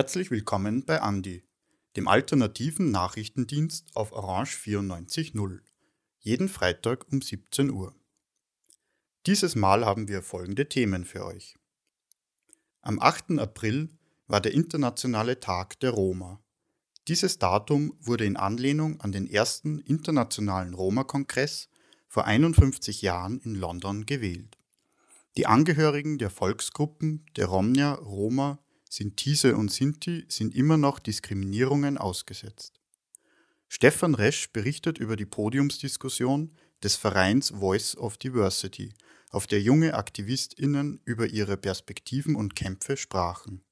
Herzlich willkommen bei Andi, dem alternativen Nachrichtendienst auf Orange 94.0, jeden Freitag um 17 Uhr. Dieses Mal haben wir folgende Themen für euch. Am 8. April war der Internationale Tag der Roma. Dieses Datum wurde in Anlehnung an den ersten internationalen Roma-Kongress vor 51 Jahren in London gewählt. Die Angehörigen der Volksgruppen der Romnia, Roma, Sintise und Sinti sind immer noch Diskriminierungen ausgesetzt. Stefan Resch berichtet über die Podiumsdiskussion des Vereins Voice of Diversity, auf der junge AktivistInnen über ihre Perspektiven und Kämpfe sprachen.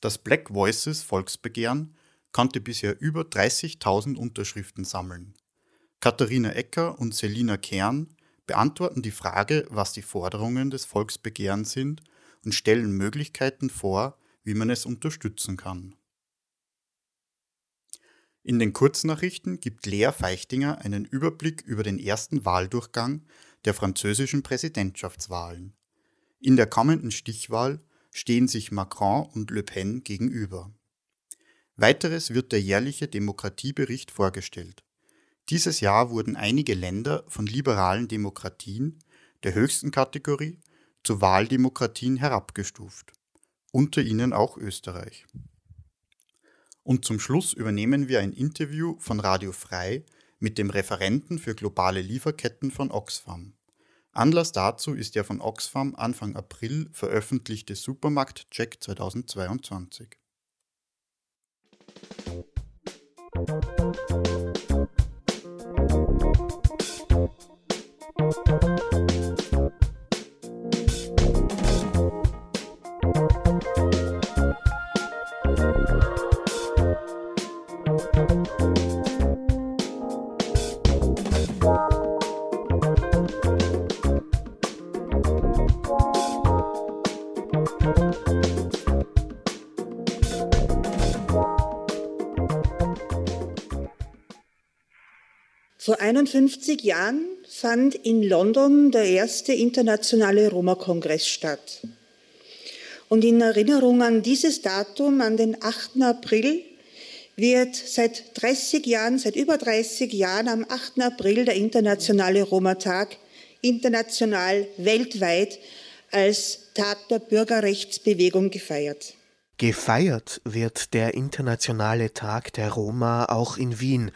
Das Black Voices Volksbegehren konnte bisher über 30.000 Unterschriften sammeln. Katharina Ecker und Selina Kern beantworten die Frage, was die Forderungen des Volksbegehrens sind und stellen Möglichkeiten vor, wie man es unterstützen kann. In den Kurznachrichten gibt Lea Feichtinger einen Überblick über den ersten Wahldurchgang der französischen Präsidentschaftswahlen. In der kommenden Stichwahl stehen sich Macron und Le Pen gegenüber. Weiteres wird der jährliche Demokratiebericht vorgestellt. Dieses Jahr wurden einige Länder von liberalen Demokratien der höchsten Kategorie zu Wahldemokratien herabgestuft, unter ihnen auch Österreich. Und zum Schluss übernehmen wir ein Interview von Radio Frei mit dem Referenten für globale Lieferketten von Oxfam. Anlass dazu ist der von Oxfam Anfang April veröffentlichte Supermarkt-Check 2022. Vor 51 Jahren fand in London der erste internationale Roma-Kongress statt. Und in Erinnerung an dieses Datum, an den 8. April, wird seit 30 Jahren, seit über 30 Jahren am 8. April der internationale Roma-Tag international, weltweit als Tag der Bürgerrechtsbewegung gefeiert. Gefeiert wird der internationale Tag der Roma auch in Wien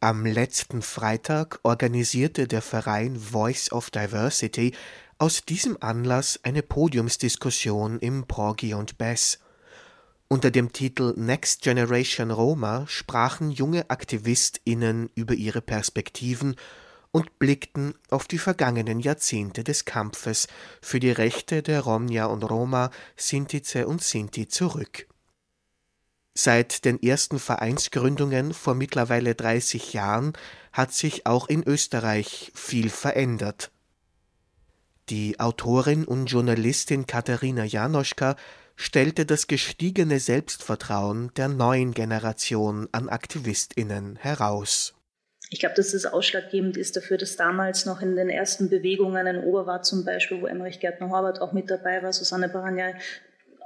am letzten Freitag organisierte der Verein Voice of Diversity aus diesem Anlass eine Podiumsdiskussion im Porgy und Bess. Unter dem Titel Next Generation Roma sprachen junge AktivistInnen über ihre Perspektiven und blickten auf die vergangenen Jahrzehnte des Kampfes für die Rechte der Romja und Roma, Sintize und Sinti zurück Seit den ersten Vereinsgründungen vor mittlerweile 30 Jahren hat sich auch in Österreich viel verändert. Die Autorin und Journalistin Katharina Janoschka stellte das gestiegene Selbstvertrauen der neuen Generation an AktivistInnen heraus. Ich glaube, dass das ausschlaggebend ist dafür, dass damals noch in den ersten Bewegungen in Oberwart zum Beispiel, wo Emmerich Gärtner-Horvath auch mit dabei war, Susanne Baranja,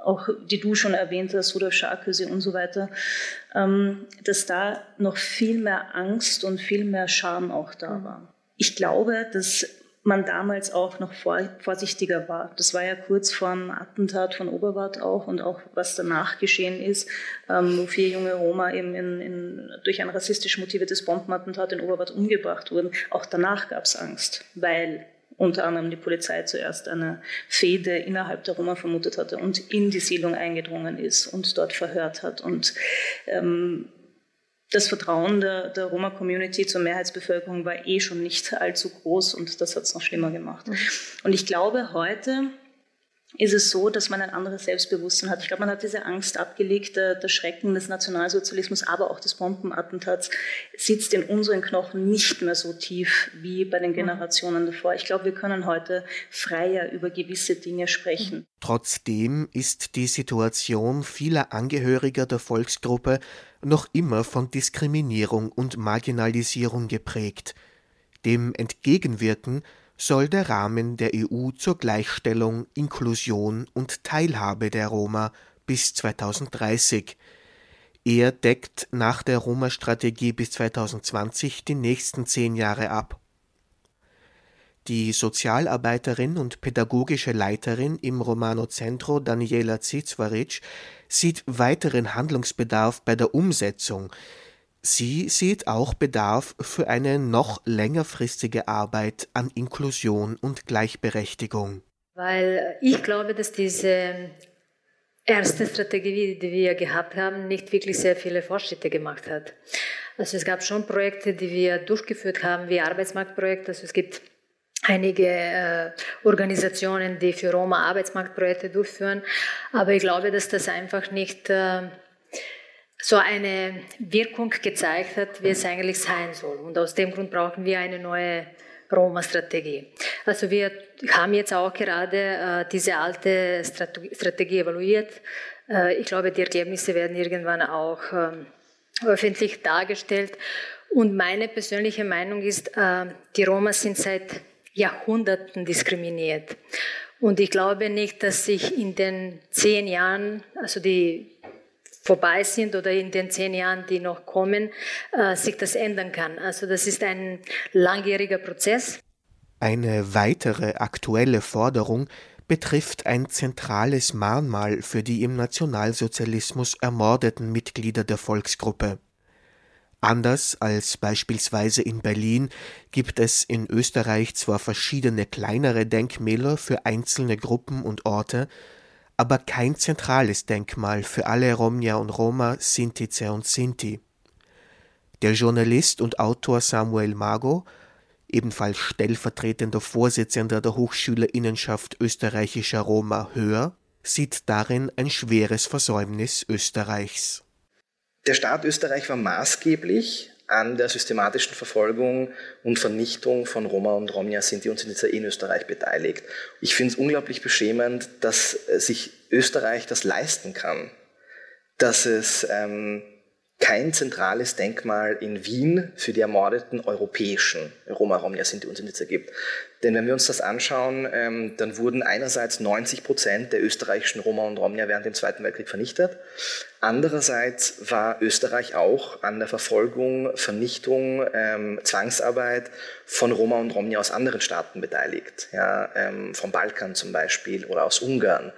auch die du schon erwähnt hast, Rudolf Scharköse und so weiter, ähm, dass da noch viel mehr Angst und viel mehr Scham auch da war. Ich glaube, dass man damals auch noch vorsichtiger war. Das war ja kurz vor dem Attentat von Oberwart auch und auch was danach geschehen ist, ähm, wo vier junge Roma eben in, in, durch ein rassistisch motiviertes Bombenattentat in Oberwart umgebracht wurden. Auch danach gab es Angst, weil unter anderem die Polizei zuerst eine Fehde innerhalb der Roma vermutet hatte und in die Siedlung eingedrungen ist und dort verhört hat. Und ähm, das Vertrauen der, der Roma-Community zur Mehrheitsbevölkerung war eh schon nicht allzu groß und das hat es noch schlimmer gemacht. Mhm. Und ich glaube, heute ist es so, dass man ein anderes Selbstbewusstsein hat. Ich glaube, man hat diese Angst abgelegt, der, der, Schrecken des Nationalsozialismus, aber auch des Bombenattentats sitzt in unseren Knochen nicht mehr so tief wie bei den Generationen davor. Ich glaube, wir können heute freier über gewisse Dinge sprechen. Trotzdem ist die Situation vieler Angehöriger der Volksgruppe noch immer von Diskriminierung und Marginalisierung geprägt. Dem entgegenwirken soll der Rahmen der EU zur Gleichstellung, Inklusion und Teilhabe der Roma bis 2030. Er deckt nach der Roma-Strategie bis 2020 die nächsten zehn Jahre ab. Die Sozialarbeiterin und pädagogische Leiterin im Romano Centro Daniela Zizwaric sieht weiteren Handlungsbedarf bei der Umsetzung, Sie sieht auch Bedarf für eine noch längerfristige Arbeit an Inklusion und Gleichberechtigung. Weil ich glaube, dass diese erste Strategie, die wir gehabt haben, nicht wirklich sehr viele Fortschritte gemacht hat. Also es gab schon Projekte, die wir durchgeführt haben, wie Arbeitsmarktprojekte. Also es gibt einige äh, Organisationen, die für Roma Arbeitsmarktprojekte durchführen. Aber ich glaube, dass das einfach nicht äh, so eine Wirkung gezeigt hat, wie es eigentlich sein soll. Und aus dem Grund brauchen wir eine neue Roma-Strategie. Also wir haben jetzt auch gerade äh, diese alte Strategie evaluiert. Äh, ich glaube, die Ergebnisse werden irgendwann auch ähm, öffentlich dargestellt. Und meine persönliche Meinung ist, äh, die Roma sind seit Jahrhunderten diskriminiert. Und ich glaube nicht, dass sich in den zehn Jahren, also die vorbei sind oder in den zehn Jahren, die noch kommen, äh, sich das ändern kann. Also das ist ein langjähriger Prozess. Eine weitere aktuelle Forderung betrifft ein zentrales Mahnmal für die im Nationalsozialismus ermordeten Mitglieder der Volksgruppe. Anders als beispielsweise in Berlin gibt es in Österreich zwar verschiedene kleinere Denkmäler für einzelne Gruppen und Orte, aber kein zentrales Denkmal für alle Romja und Roma, Sintize und Sinti. Der Journalist und Autor Samuel Mago, ebenfalls stellvertretender Vorsitzender der Hochschülerinnenschaft österreichischer Roma Hör, sieht darin ein schweres Versäumnis Österreichs. Der Staat Österreich war maßgeblich an der systematischen Verfolgung und Vernichtung von Roma und Romja Sinti und Sinti in Österreich beteiligt. Ich finde es unglaublich beschämend, dass sich Österreich das leisten kann, dass es ähm, kein zentrales Denkmal in Wien für die ermordeten europäischen Roma, Romja, Sinti und Sinti gibt. Denn wenn wir uns das anschauen, ähm, dann wurden einerseits 90 Prozent der österreichischen Roma und Romja während dem Zweiten Weltkrieg vernichtet. Andererseits war Österreich auch an der Verfolgung, Vernichtung, ähm, Zwangsarbeit von Roma und Romja aus anderen Staaten beteiligt. Ja, ähm, vom Balkan zum Beispiel oder aus Ungarn,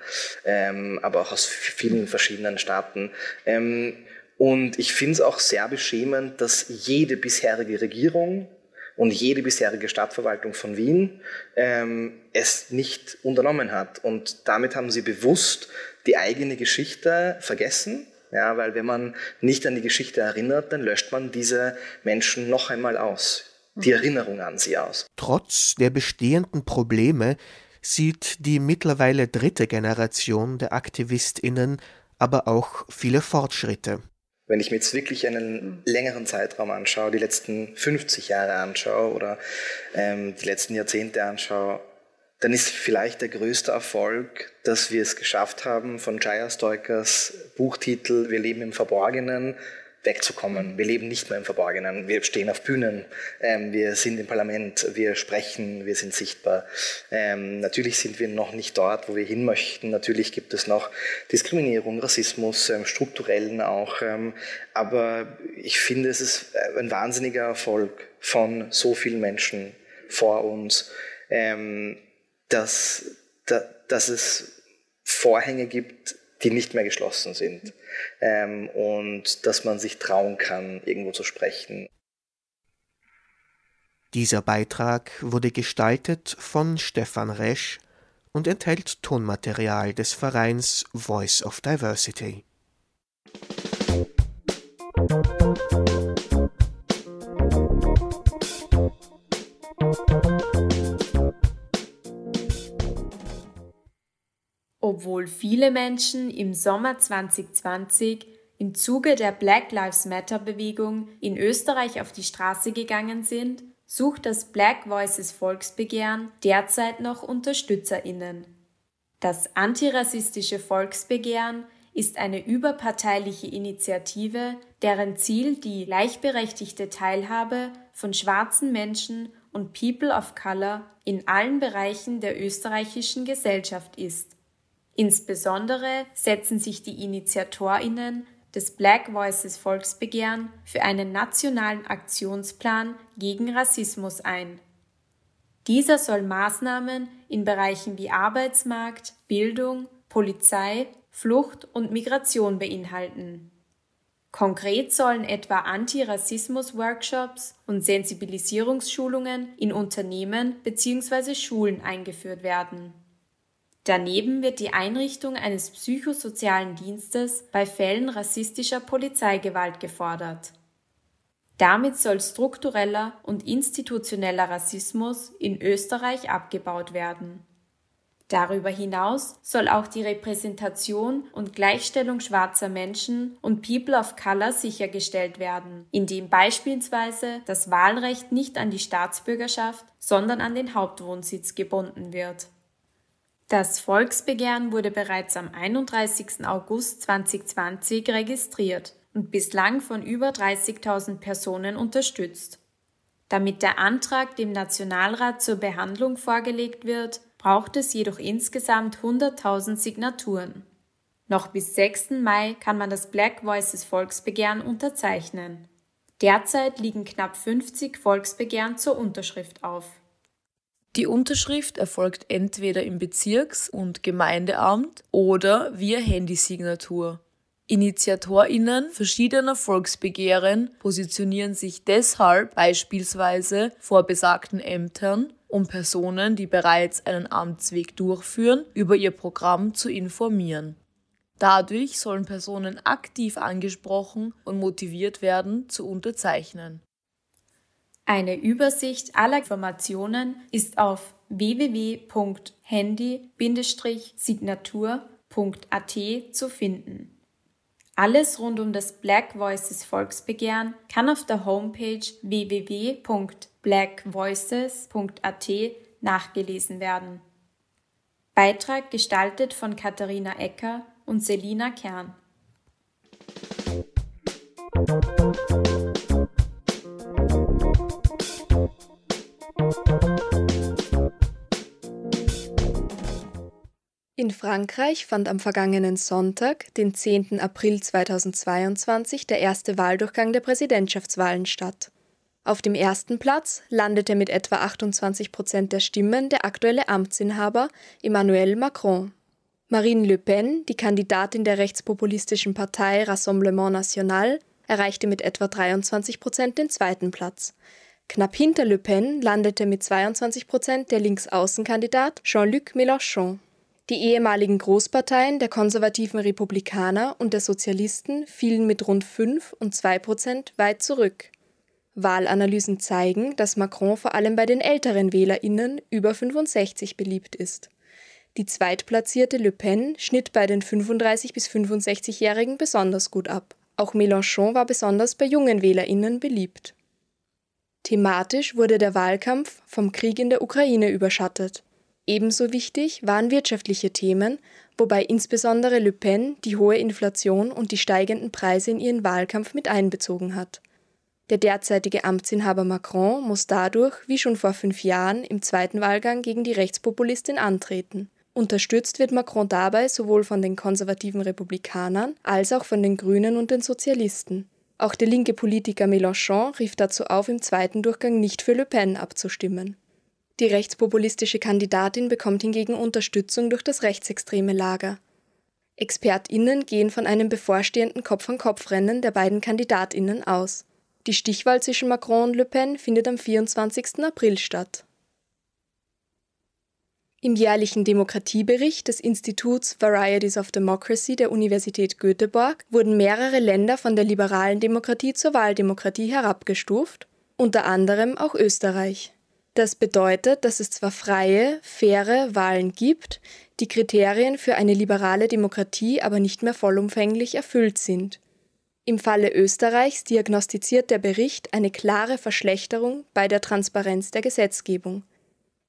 aber auch aus vielen verschiedenen Staaten. Und ich finde es auch sehr beschämend, dass jede bisherige Regierung und jede bisherige Stadtverwaltung von Wien ähm, es nicht unternommen hat. Und damit haben sie bewusst die eigene Geschichte vergessen. Ja, weil wenn man nicht an die Geschichte erinnert, dann löscht man diese Menschen noch einmal aus, die mhm. Erinnerung an sie aus. Trotz der bestehenden Probleme sieht die mittlerweile dritte Generation der Aktivistinnen aber auch viele Fortschritte. Wenn ich mir jetzt wirklich einen längeren Zeitraum anschaue, die letzten 50 Jahre anschaue oder ähm, die letzten Jahrzehnte anschaue, dann ist vielleicht der größte Erfolg, dass wir es geschafft haben, von Jaya Stoikers Buchtitel Wir leben im Verborgenen wegzukommen. Wir leben nicht mehr im Verborgenen. Wir stehen auf Bühnen, ähm, wir sind im Parlament, wir sprechen, wir sind sichtbar. Ähm, natürlich sind wir noch nicht dort, wo wir hin möchten. Natürlich gibt es noch Diskriminierung, Rassismus, ähm, strukturellen auch. Ähm, aber ich finde, es ist äh, ein wahnsinniger Erfolg von so vielen Menschen vor uns, ähm, dass, da, dass es Vorhänge gibt, die nicht mehr geschlossen sind. Ähm, und dass man sich trauen kann, irgendwo zu sprechen. Dieser Beitrag wurde gestaltet von Stefan Resch und enthält Tonmaterial des Vereins Voice of Diversity. Obwohl viele Menschen im Sommer 2020 im Zuge der Black Lives Matter Bewegung in Österreich auf die Straße gegangen sind, sucht das Black Voices Volksbegehren derzeit noch Unterstützerinnen. Das antirassistische Volksbegehren ist eine überparteiliche Initiative, deren Ziel die gleichberechtigte Teilhabe von schwarzen Menschen und People of Color in allen Bereichen der österreichischen Gesellschaft ist. Insbesondere setzen sich die Initiatorinnen des Black Voices Volksbegehren für einen nationalen Aktionsplan gegen Rassismus ein. Dieser soll Maßnahmen in Bereichen wie Arbeitsmarkt, Bildung, Polizei, Flucht und Migration beinhalten. Konkret sollen etwa Antirassismus-Workshops und Sensibilisierungsschulungen in Unternehmen bzw. Schulen eingeführt werden. Daneben wird die Einrichtung eines psychosozialen Dienstes bei Fällen rassistischer Polizeigewalt gefordert. Damit soll struktureller und institutioneller Rassismus in Österreich abgebaut werden. Darüber hinaus soll auch die Repräsentation und Gleichstellung schwarzer Menschen und People of Color sichergestellt werden, indem beispielsweise das Wahlrecht nicht an die Staatsbürgerschaft, sondern an den Hauptwohnsitz gebunden wird. Das Volksbegehren wurde bereits am 31. August 2020 registriert und bislang von über 30.000 Personen unterstützt. Damit der Antrag dem Nationalrat zur Behandlung vorgelegt wird, braucht es jedoch insgesamt 100.000 Signaturen. Noch bis 6. Mai kann man das Black Voices Volksbegehren unterzeichnen. Derzeit liegen knapp 50 Volksbegehren zur Unterschrift auf. Die Unterschrift erfolgt entweder im Bezirks- und Gemeindeamt oder via Handysignatur. Initiatorinnen verschiedener Volksbegehren positionieren sich deshalb beispielsweise vor besagten Ämtern, um Personen, die bereits einen Amtsweg durchführen, über ihr Programm zu informieren. Dadurch sollen Personen aktiv angesprochen und motiviert werden, zu unterzeichnen. Eine Übersicht aller Informationen ist auf www.handy-signatur.at zu finden. Alles rund um das Black Voices Volksbegehren kann auf der Homepage www.blackvoices.at nachgelesen werden. Beitrag gestaltet von Katharina Ecker und Selina Kern. In Frankreich fand am vergangenen Sonntag, den 10. April 2022, der erste Wahldurchgang der Präsidentschaftswahlen statt. Auf dem ersten Platz landete mit etwa 28 Prozent der Stimmen der aktuelle Amtsinhaber Emmanuel Macron. Marine Le Pen, die Kandidatin der rechtspopulistischen Partei Rassemblement National, erreichte mit etwa 23 Prozent den zweiten Platz. Knapp hinter Le Pen landete mit 22 Prozent der Linksaußenkandidat Jean-Luc Mélenchon. Die ehemaligen Großparteien der konservativen Republikaner und der Sozialisten fielen mit rund 5 und 2 Prozent weit zurück. Wahlanalysen zeigen, dass Macron vor allem bei den älteren WählerInnen über 65 beliebt ist. Die zweitplatzierte Le Pen schnitt bei den 35 bis 65-Jährigen besonders gut ab. Auch Mélenchon war besonders bei jungen WählerInnen beliebt. Thematisch wurde der Wahlkampf vom Krieg in der Ukraine überschattet. Ebenso wichtig waren wirtschaftliche Themen, wobei insbesondere Le Pen die hohe Inflation und die steigenden Preise in ihren Wahlkampf mit einbezogen hat. Der derzeitige Amtsinhaber Macron muss dadurch, wie schon vor fünf Jahren, im zweiten Wahlgang gegen die Rechtspopulistin antreten. Unterstützt wird Macron dabei sowohl von den konservativen Republikanern als auch von den Grünen und den Sozialisten. Auch der linke Politiker Mélenchon rief dazu auf, im zweiten Durchgang nicht für Le Pen abzustimmen. Die rechtspopulistische Kandidatin bekommt hingegen Unterstützung durch das rechtsextreme Lager. ExpertInnen gehen von einem bevorstehenden Kopf-an-Kopf-Rennen der beiden KandidatInnen aus. Die Stichwahl zwischen Macron und Le Pen findet am 24. April statt. Im jährlichen Demokratiebericht des Instituts Varieties of Democracy der Universität Göteborg wurden mehrere Länder von der liberalen Demokratie zur Wahldemokratie herabgestuft, unter anderem auch Österreich. Das bedeutet, dass es zwar freie, faire Wahlen gibt, die Kriterien für eine liberale Demokratie aber nicht mehr vollumfänglich erfüllt sind. Im Falle Österreichs diagnostiziert der Bericht eine klare Verschlechterung bei der Transparenz der Gesetzgebung.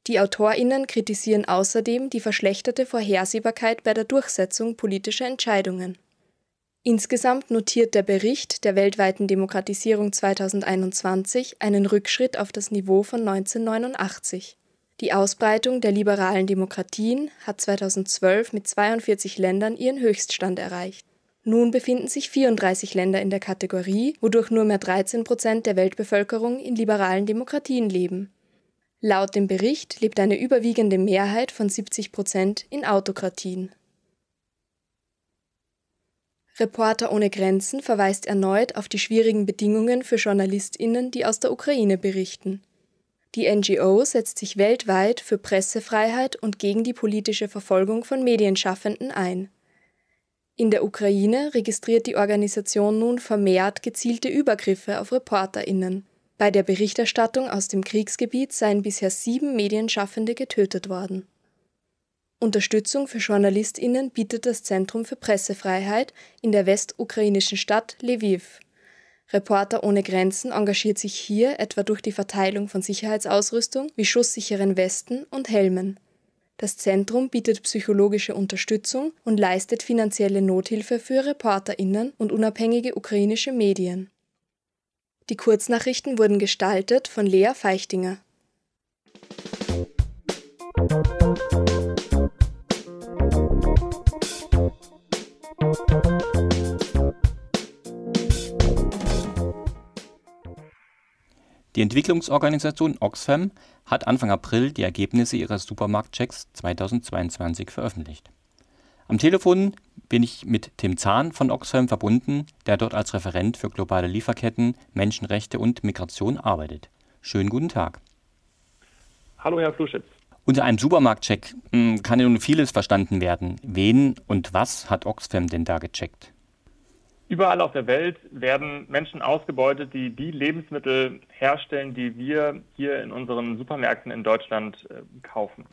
Die Autorinnen kritisieren außerdem die verschlechterte Vorhersehbarkeit bei der Durchsetzung politischer Entscheidungen. Insgesamt notiert der Bericht der weltweiten Demokratisierung 2021 einen Rückschritt auf das Niveau von 1989. Die Ausbreitung der liberalen Demokratien hat 2012 mit 42 Ländern ihren Höchststand erreicht. Nun befinden sich 34 Länder in der Kategorie, wodurch nur mehr 13 Prozent der Weltbevölkerung in liberalen Demokratien leben. Laut dem Bericht lebt eine überwiegende Mehrheit von 70 Prozent in Autokratien. Reporter ohne Grenzen verweist erneut auf die schwierigen Bedingungen für Journalistinnen, die aus der Ukraine berichten. Die NGO setzt sich weltweit für Pressefreiheit und gegen die politische Verfolgung von Medienschaffenden ein. In der Ukraine registriert die Organisation nun vermehrt gezielte Übergriffe auf Reporterinnen. Bei der Berichterstattung aus dem Kriegsgebiet seien bisher sieben Medienschaffende getötet worden. Unterstützung für Journalistinnen bietet das Zentrum für Pressefreiheit in der westukrainischen Stadt Lviv. Reporter ohne Grenzen engagiert sich hier etwa durch die Verteilung von Sicherheitsausrüstung wie schusssicheren Westen und Helmen. Das Zentrum bietet psychologische Unterstützung und leistet finanzielle Nothilfe für Reporterinnen und unabhängige ukrainische Medien. Die Kurznachrichten wurden gestaltet von Lea Feichtinger. Die Entwicklungsorganisation Oxfam hat Anfang April die Ergebnisse ihres Supermarktchecks 2022 veröffentlicht. Am Telefon bin ich mit Tim Zahn von Oxfam verbunden, der dort als Referent für globale Lieferketten, Menschenrechte und Migration arbeitet. Schönen guten Tag. Hallo, Herr Fluschitz. Unter einem Supermarktcheck hm, kann ja nun vieles verstanden werden. Wen und was hat Oxfam denn da gecheckt? Überall auf der Welt werden Menschen ausgebeutet, die die Lebensmittel herstellen, die wir hier in unseren Supermärkten in Deutschland äh, kaufen.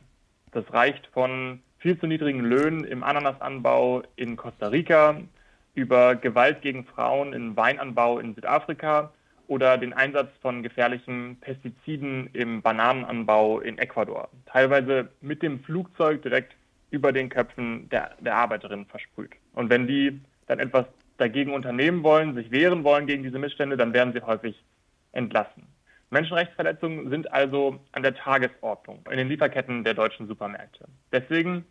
Das reicht von viel zu niedrigen Löhnen im Ananasanbau in Costa Rica über Gewalt gegen Frauen im Weinanbau in Südafrika oder den Einsatz von gefährlichen Pestiziden im Bananenanbau in Ecuador. Teilweise mit dem Flugzeug direkt über den Köpfen der, der Arbeiterinnen versprüht. Und wenn die dann etwas dagegen unternehmen wollen, sich wehren wollen gegen diese Missstände, dann werden sie häufig entlassen. Menschenrechtsverletzungen sind also an der Tagesordnung in den Lieferketten der deutschen Supermärkte. Deswegen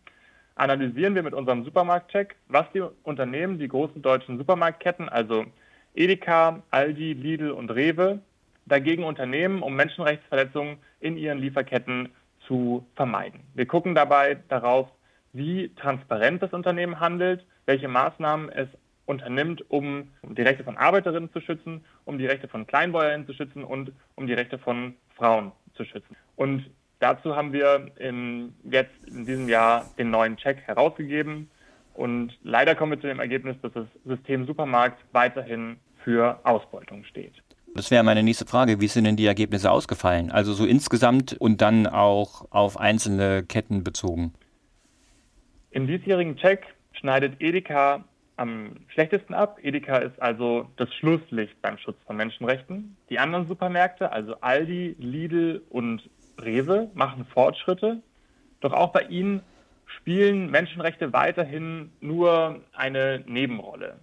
analysieren wir mit unserem Supermarktcheck, was die Unternehmen, die großen deutschen Supermarktketten, also Edeka, Aldi, Lidl und Rewe, dagegen unternehmen, um Menschenrechtsverletzungen in ihren Lieferketten zu vermeiden. Wir gucken dabei darauf, wie transparent das Unternehmen handelt, welche Maßnahmen es unternimmt, um die Rechte von Arbeiterinnen zu schützen, um die Rechte von Kleinbäuerinnen zu schützen und um die Rechte von Frauen zu schützen. Und dazu haben wir in, jetzt in diesem Jahr den neuen Check herausgegeben. Und leider kommen wir zu dem Ergebnis, dass das System Supermarkt weiterhin für Ausbeutung steht. Das wäre meine nächste Frage. Wie sind denn die Ergebnisse ausgefallen? Also so insgesamt und dann auch auf einzelne Ketten bezogen. Im diesjährigen Check schneidet Edeka am schlechtesten ab. Edeka ist also das Schlusslicht beim Schutz von Menschenrechten. Die anderen Supermärkte, also Aldi, Lidl und Rewe, machen Fortschritte. Doch auch bei ihnen spielen Menschenrechte weiterhin nur eine Nebenrolle.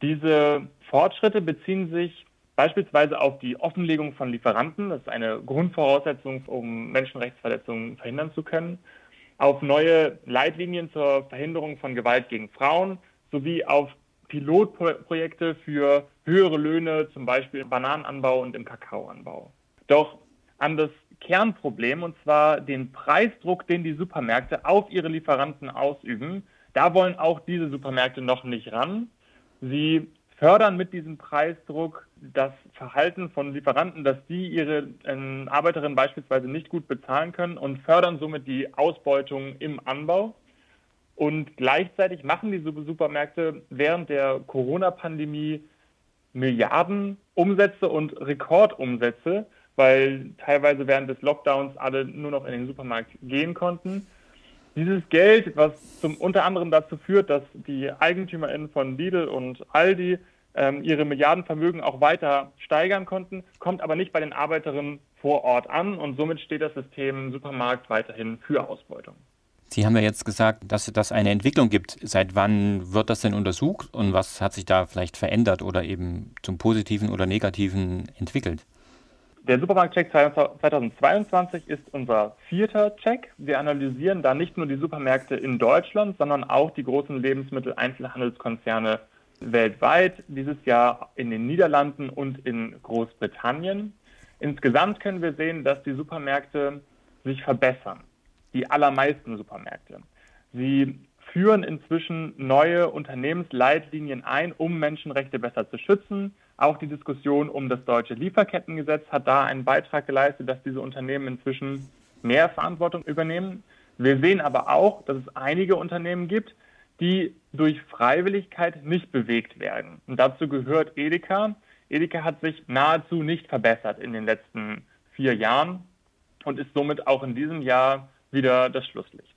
Diese Fortschritte beziehen sich beispielsweise auf die Offenlegung von Lieferanten, das ist eine Grundvoraussetzung, um Menschenrechtsverletzungen verhindern zu können, auf neue Leitlinien zur Verhinderung von Gewalt gegen Frauen, sowie auf Pilotprojekte für höhere Löhne, zum Beispiel im Bananenanbau und im Kakaoanbau. Doch an das Kernproblem, und zwar den Preisdruck, den die Supermärkte auf ihre Lieferanten ausüben, da wollen auch diese Supermärkte noch nicht ran. Sie fördern mit diesem Preisdruck das Verhalten von Lieferanten, dass die ihre äh, Arbeiterinnen beispielsweise nicht gut bezahlen können und fördern somit die Ausbeutung im Anbau. Und gleichzeitig machen die Supermärkte während der Corona-Pandemie Milliarden Umsätze und Rekordumsätze, weil teilweise während des Lockdowns alle nur noch in den Supermarkt gehen konnten. Dieses Geld, was zum, unter anderem dazu führt, dass die EigentümerInnen von Lidl und Aldi ähm, ihre Milliardenvermögen auch weiter steigern konnten, kommt aber nicht bei den Arbeiterinnen vor Ort an und somit steht das System Supermarkt weiterhin für Ausbeutung. Sie haben ja jetzt gesagt, dass das eine Entwicklung gibt. Seit wann wird das denn untersucht und was hat sich da vielleicht verändert oder eben zum Positiven oder Negativen entwickelt? Der Supermarktcheck 2022 ist unser vierter Check. Wir analysieren da nicht nur die Supermärkte in Deutschland, sondern auch die großen Lebensmitteleinzelhandelskonzerne weltweit, dieses Jahr in den Niederlanden und in Großbritannien. Insgesamt können wir sehen, dass die Supermärkte sich verbessern die allermeisten Supermärkte. Sie führen inzwischen neue Unternehmensleitlinien ein, um Menschenrechte besser zu schützen. Auch die Diskussion um das deutsche Lieferkettengesetz hat da einen Beitrag geleistet, dass diese Unternehmen inzwischen mehr Verantwortung übernehmen. Wir sehen aber auch, dass es einige Unternehmen gibt, die durch Freiwilligkeit nicht bewegt werden. Und dazu gehört Edeka. Edeka hat sich nahezu nicht verbessert in den letzten vier Jahren und ist somit auch in diesem Jahr wieder das Schlusslicht.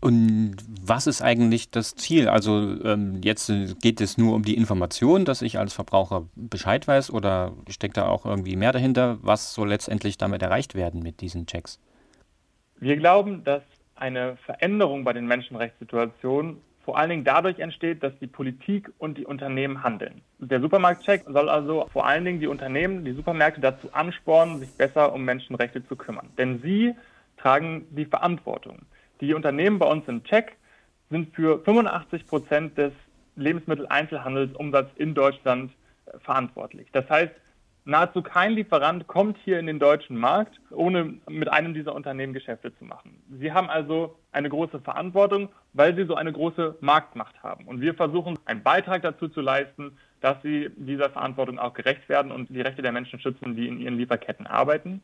Und was ist eigentlich das Ziel? Also ähm, jetzt geht es nur um die Information, dass ich als Verbraucher Bescheid weiß oder steckt da auch irgendwie mehr dahinter? Was soll letztendlich damit erreicht werden mit diesen Checks? Wir glauben, dass eine Veränderung bei den Menschenrechtssituationen vor allen Dingen dadurch entsteht, dass die Politik und die Unternehmen handeln. Der Supermarktcheck soll also vor allen Dingen die Unternehmen, die Supermärkte dazu anspornen, sich besser um Menschenrechte zu kümmern. Denn sie tragen die Verantwortung. Die Unternehmen bei uns im Check sind für 85 Prozent des Lebensmitteleinzelhandelsumsatzes in Deutschland äh, verantwortlich. Das heißt, nahezu kein Lieferant kommt hier in den deutschen Markt, ohne mit einem dieser Unternehmen Geschäfte zu machen. Sie haben also eine große Verantwortung, weil sie so eine große Marktmacht haben. Und wir versuchen, einen Beitrag dazu zu leisten, dass sie dieser Verantwortung auch gerecht werden und die Rechte der Menschen schützen, die in ihren Lieferketten arbeiten.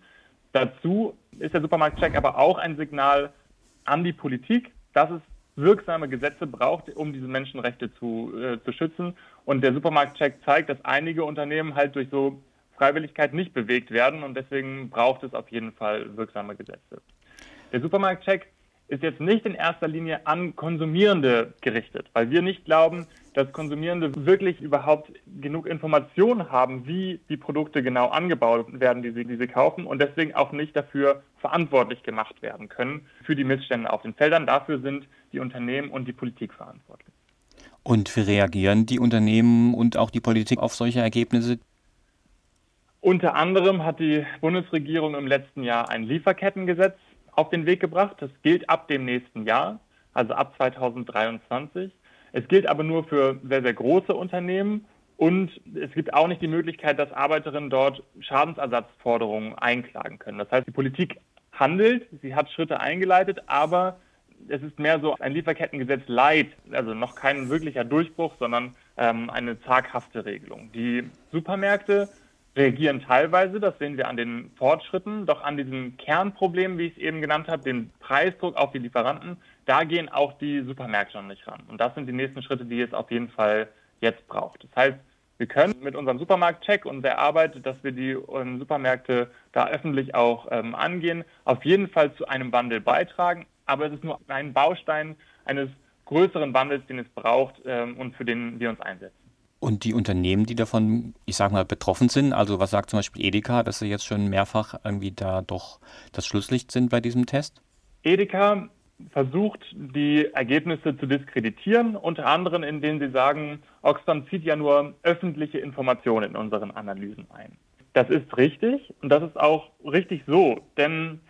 Dazu ist der Supermarktcheck aber auch ein Signal an die Politik, dass es wirksame Gesetze braucht, um diese Menschenrechte zu, äh, zu schützen. Und der Supermarktcheck zeigt, dass einige Unternehmen halt durch so Freiwilligkeit nicht bewegt werden und deswegen braucht es auf jeden Fall wirksame Gesetze. Der Supermarktcheck ist jetzt nicht in erster Linie an Konsumierende gerichtet, weil wir nicht glauben, dass Konsumierende wirklich überhaupt genug Informationen haben, wie die Produkte genau angebaut werden, die sie, die sie kaufen und deswegen auch nicht dafür verantwortlich gemacht werden können für die Missstände auf den Feldern. Dafür sind die Unternehmen und die Politik verantwortlich. Und wie reagieren die Unternehmen und auch die Politik auf solche Ergebnisse? Unter anderem hat die Bundesregierung im letzten Jahr ein Lieferkettengesetz auf den Weg gebracht. Das gilt ab dem nächsten Jahr, also ab 2023. Es gilt aber nur für sehr, sehr große Unternehmen und es gibt auch nicht die Möglichkeit, dass Arbeiterinnen dort Schadensersatzforderungen einklagen können. Das heißt, die Politik handelt, sie hat Schritte eingeleitet, aber es ist mehr so ein Lieferkettengesetz light, also noch kein wirklicher Durchbruch, sondern ähm, eine zaghafte Regelung. Die Supermärkte reagieren teilweise, das sehen wir an den Fortschritten, doch an diesem Kernproblem, wie ich es eben genannt habe, den Preisdruck auf die Lieferanten, da gehen auch die Supermärkte noch nicht ran. Und das sind die nächsten Schritte, die es auf jeden Fall jetzt braucht. Das heißt, wir können mit unserem Supermarktcheck und der Arbeit, dass wir die ähm, Supermärkte da öffentlich auch ähm, angehen, auf jeden Fall zu einem Wandel beitragen. Aber es ist nur ein Baustein eines größeren Wandels, den es braucht ähm, und für den wir uns einsetzen. Und die Unternehmen, die davon, ich sage mal, betroffen sind, also was sagt zum Beispiel Edeka, dass sie jetzt schon mehrfach irgendwie da doch das Schlusslicht sind bei diesem Test? Edeka versucht, die Ergebnisse zu diskreditieren, unter anderem indem sie sagen, Oxfam zieht ja nur öffentliche Informationen in unseren Analysen ein. Das ist richtig und das ist auch richtig so, denn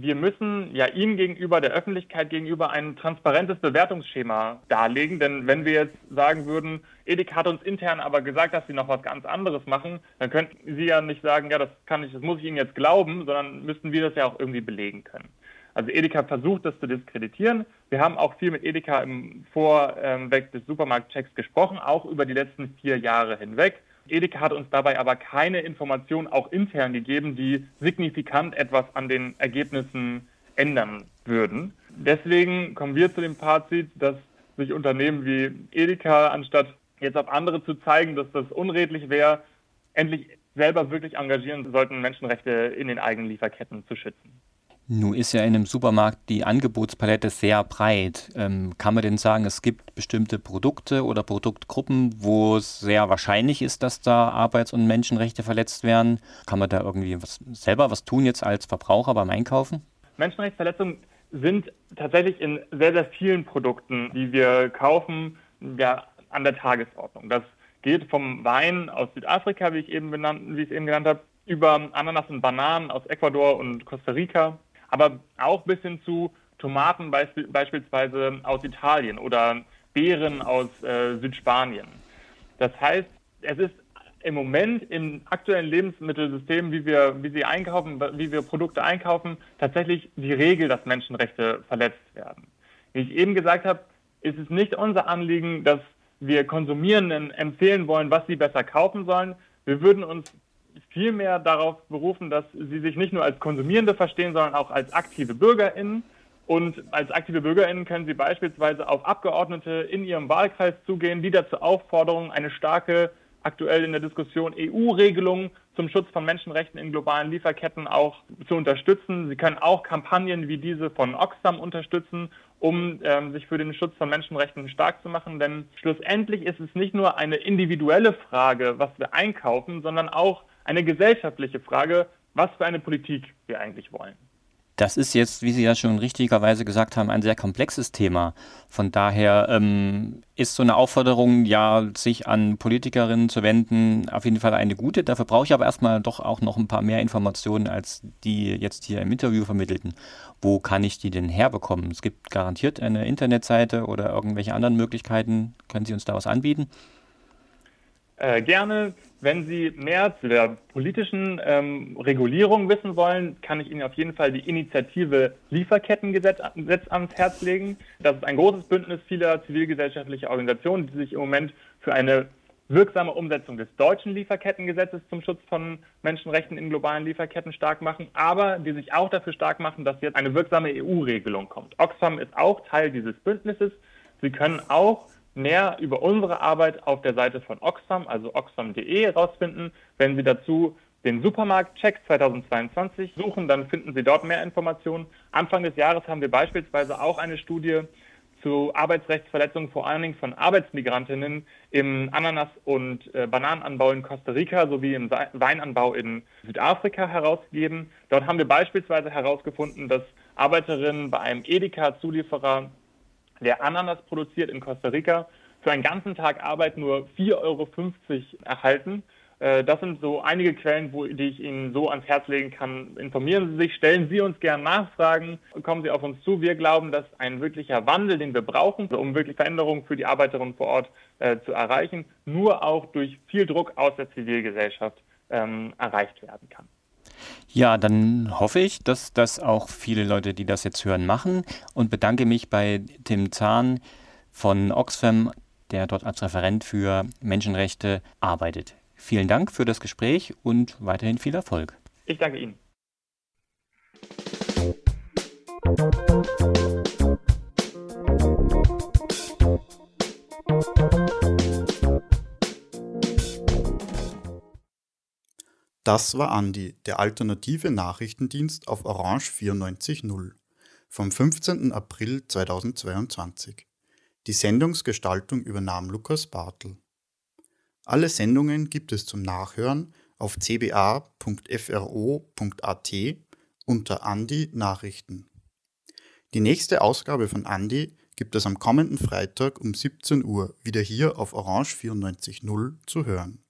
wir müssen ja Ihnen gegenüber, der Öffentlichkeit gegenüber, ein transparentes Bewertungsschema darlegen. Denn wenn wir jetzt sagen würden, Edeka hat uns intern aber gesagt, dass sie noch was ganz anderes machen, dann könnten Sie ja nicht sagen, ja, das kann ich, das muss ich Ihnen jetzt glauben, sondern müssten wir das ja auch irgendwie belegen können. Also Edeka versucht das zu diskreditieren. Wir haben auch viel mit Edeka im Vorweg des Supermarktchecks gesprochen, auch über die letzten vier Jahre hinweg. Edeka hat uns dabei aber keine Informationen auch intern gegeben, die signifikant etwas an den Ergebnissen ändern würden. Deswegen kommen wir zu dem Fazit, dass sich Unternehmen wie Edeka, anstatt jetzt auf andere zu zeigen, dass das unredlich wäre, endlich selber wirklich engagieren sollten, Menschenrechte in den eigenen Lieferketten zu schützen. Nun ist ja in einem Supermarkt die Angebotspalette sehr breit. Ähm, kann man denn sagen, es gibt bestimmte Produkte oder Produktgruppen, wo es sehr wahrscheinlich ist, dass da Arbeits- und Menschenrechte verletzt werden? Kann man da irgendwie was, selber was tun jetzt als Verbraucher beim Einkaufen? Menschenrechtsverletzungen sind tatsächlich in sehr, sehr vielen Produkten, die wir kaufen, ja, an der Tagesordnung. Das geht vom Wein aus Südafrika, wie ich eben benannt, wie ich es eben genannt habe, über Ananas und Bananen aus Ecuador und Costa Rica, aber auch bis hin zu Tomaten beisp beispielsweise aus Italien oder Beeren aus äh, Südspanien. Das heißt, es ist im Moment im aktuellen Lebensmittelsystem, wie wir, wie sie einkaufen, wie wir Produkte einkaufen, tatsächlich die Regel, dass Menschenrechte verletzt werden. Wie ich eben gesagt habe, ist es nicht unser Anliegen, dass wir Konsumierenden empfehlen wollen, was sie besser kaufen sollen. Wir würden uns vielmehr darauf berufen, dass sie sich nicht nur als Konsumierende verstehen, sondern auch als aktive BürgerInnen. Und als aktive BürgerInnen können sie beispielsweise auf Abgeordnete in ihrem Wahlkreis zugehen, die dazu auffordern, eine starke, aktuell in der Diskussion EU-Regelung zum Schutz von Menschenrechten in globalen Lieferketten auch zu unterstützen. Sie können auch Kampagnen wie diese von Oxfam unterstützen, um ähm, sich für den Schutz von Menschenrechten stark zu machen. Denn schlussendlich ist es nicht nur eine individuelle Frage, was wir einkaufen, sondern auch eine gesellschaftliche Frage, was für eine Politik wir eigentlich wollen. Das ist jetzt, wie Sie ja schon richtigerweise gesagt haben, ein sehr komplexes Thema. Von daher ähm, ist so eine Aufforderung, ja, sich an Politikerinnen zu wenden, auf jeden Fall eine gute. Dafür brauche ich aber erstmal doch auch noch ein paar mehr Informationen, als die jetzt hier im Interview vermittelten. Wo kann ich die denn herbekommen? Es gibt garantiert eine Internetseite oder irgendwelche anderen Möglichkeiten. Können Sie uns da was anbieten? Äh, gerne. Wenn Sie mehr zu der politischen ähm, Regulierung wissen wollen, kann ich Ihnen auf jeden Fall die Initiative Lieferkettengesetz ans Herz legen. Das ist ein großes Bündnis vieler zivilgesellschaftlicher Organisationen, die sich im Moment für eine wirksame Umsetzung des deutschen Lieferkettengesetzes zum Schutz von Menschenrechten in globalen Lieferketten stark machen, aber die sich auch dafür stark machen, dass jetzt eine wirksame EU-Regelung kommt. Oxfam ist auch Teil dieses Bündnisses. Sie können auch mehr über unsere Arbeit auf der Seite von Oxfam, also oxfam.de, herausfinden. Wenn Sie dazu den Supermarkt-Check 2022 suchen, dann finden Sie dort mehr Informationen. Anfang des Jahres haben wir beispielsweise auch eine Studie zu Arbeitsrechtsverletzungen vor allen Dingen von Arbeitsmigrantinnen im Ananas- und äh, Bananenanbau in Costa Rica sowie im Weinanbau in Südafrika herausgegeben. Dort haben wir beispielsweise herausgefunden, dass Arbeiterinnen bei einem Edeka-Zulieferer der Ananas produziert in Costa Rica, für einen ganzen Tag Arbeit nur 4,50 Euro erhalten. Äh, das sind so einige Quellen, wo, die ich Ihnen so ans Herz legen kann. Informieren Sie sich, stellen Sie uns gerne Nachfragen, kommen Sie auf uns zu. Wir glauben, dass ein wirklicher Wandel, den wir brauchen, um wirklich Veränderungen für die Arbeiterinnen vor Ort äh, zu erreichen, nur auch durch viel Druck aus der Zivilgesellschaft ähm, erreicht werden kann. Ja, dann hoffe ich, dass das auch viele Leute, die das jetzt hören, machen und bedanke mich bei Tim Zahn von Oxfam, der dort als Referent für Menschenrechte arbeitet. Vielen Dank für das Gespräch und weiterhin viel Erfolg. Ich danke Ihnen. Das war Andi, der alternative Nachrichtendienst auf Orange 94.0 vom 15. April 2022. Die Sendungsgestaltung übernahm Lukas Bartel. Alle Sendungen gibt es zum Nachhören auf cba.fro.at unter Andi Nachrichten. Die nächste Ausgabe von Andi gibt es am kommenden Freitag um 17 Uhr wieder hier auf Orange 94.0 zu hören.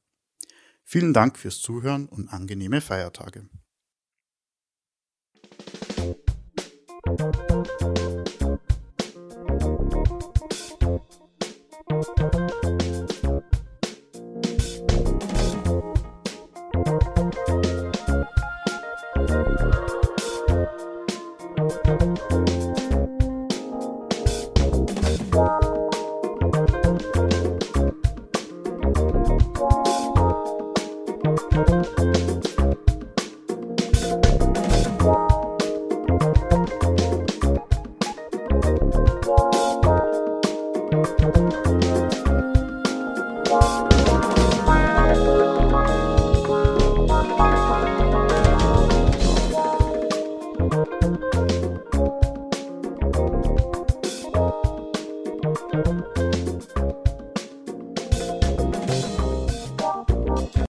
Vielen Dank fürs Zuhören und angenehme Feiertage.